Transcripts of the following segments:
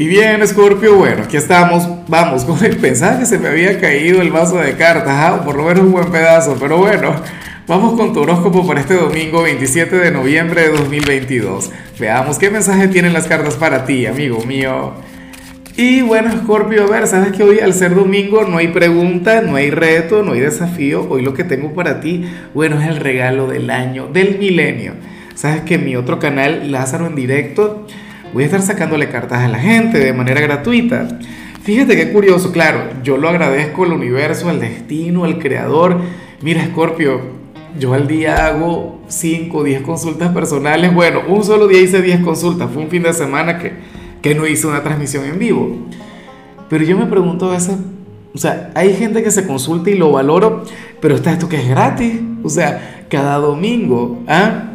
Y bien, Scorpio, bueno, aquí estamos. Vamos, como pensaba que se me había caído el vaso de cartas, ah, por lo menos un buen pedazo, pero bueno, vamos con tu horóscopo para este domingo 27 de noviembre de 2022. Veamos qué mensaje tienen las cartas para ti, amigo mío. Y bueno, Scorpio, a ver, sabes que hoy al ser domingo no hay pregunta, no hay reto, no hay desafío. Hoy lo que tengo para ti, bueno, es el regalo del año, del milenio. Sabes que mi otro canal, Lázaro en directo, voy a estar sacándole cartas a la gente de manera gratuita. Fíjate qué curioso, claro, yo lo agradezco al universo, al destino, al creador. Mira, Scorpio, yo al día hago 5 o 10 consultas personales. Bueno, un solo día hice 10 consultas, fue un fin de semana que, que no hice una transmisión en vivo. Pero yo me pregunto a veces, o sea, hay gente que se consulta y lo valoro, pero está esto que es gratis. O sea, cada domingo, ¿ah?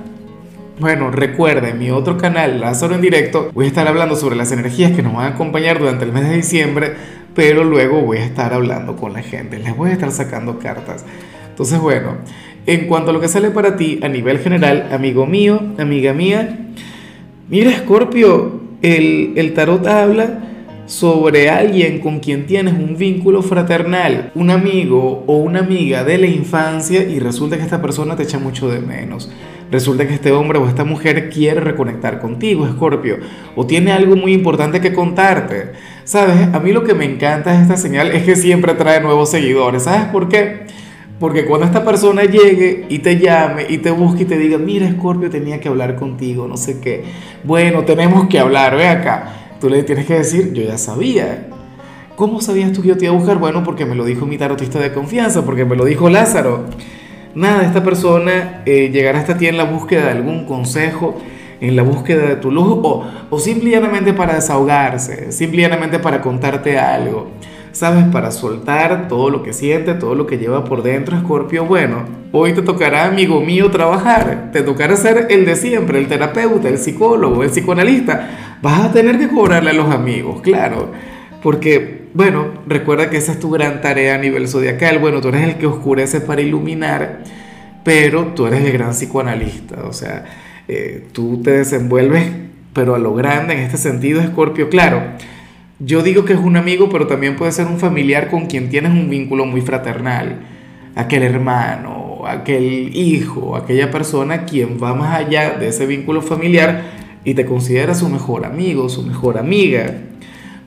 Bueno, recuerda, en mi otro canal, Lázaro en directo, voy a estar hablando sobre las energías que nos van a acompañar durante el mes de diciembre, pero luego voy a estar hablando con la gente, les voy a estar sacando cartas. Entonces, bueno, en cuanto a lo que sale para ti a nivel general, amigo mío, amiga mía, mira, Scorpio, el, el tarot habla sobre alguien con quien tienes un vínculo fraternal, un amigo o una amiga de la infancia y resulta que esta persona te echa mucho de menos. Resulta que este hombre o esta mujer quiere reconectar contigo, Escorpio, o tiene algo muy importante que contarte. ¿Sabes? A mí lo que me encanta de esta señal es que siempre trae nuevos seguidores. ¿Sabes por qué? Porque cuando esta persona llegue y te llame y te busque y te diga, mira Escorpio, tenía que hablar contigo, no sé qué. Bueno, tenemos que hablar, ve acá. Tú le tienes que decir, yo ya sabía. ¿Cómo sabías tú que yo te iba a buscar? Bueno, porque me lo dijo mi tarotista de confianza, porque me lo dijo Lázaro nada, esta persona eh, llegará hasta ti en la búsqueda de algún consejo, en la búsqueda de tu luz, o, o simplemente para desahogarse, simplemente para contarte algo. ¿Sabes? Para soltar todo lo que siente, todo lo que lleva por dentro, Escorpio. Bueno, hoy te tocará, amigo mío, trabajar. Te tocará ser el de siempre, el terapeuta, el psicólogo, el psicoanalista. Vas a tener que cobrarle a los amigos, claro. Porque bueno, recuerda que esa es tu gran tarea a nivel zodiacal. Bueno, tú eres el que oscurece para iluminar, pero tú eres el gran psicoanalista. O sea, eh, tú te desenvuelves, pero a lo grande en este sentido, Escorpio. Claro, yo digo que es un amigo, pero también puede ser un familiar con quien tienes un vínculo muy fraternal. Aquel hermano, aquel hijo, aquella persona quien va más allá de ese vínculo familiar y te considera su mejor amigo, su mejor amiga.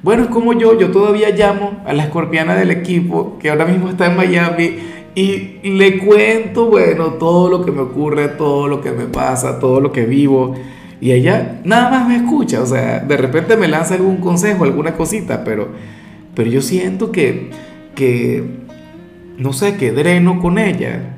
Bueno, es como yo, yo todavía llamo a la escorpiana del equipo que ahora mismo está en Miami y le cuento, bueno, todo lo que me ocurre, todo lo que me pasa, todo lo que vivo. Y ella nada más me escucha, o sea, de repente me lanza algún consejo, alguna cosita, pero, pero yo siento que, que, no sé, que dreno con ella.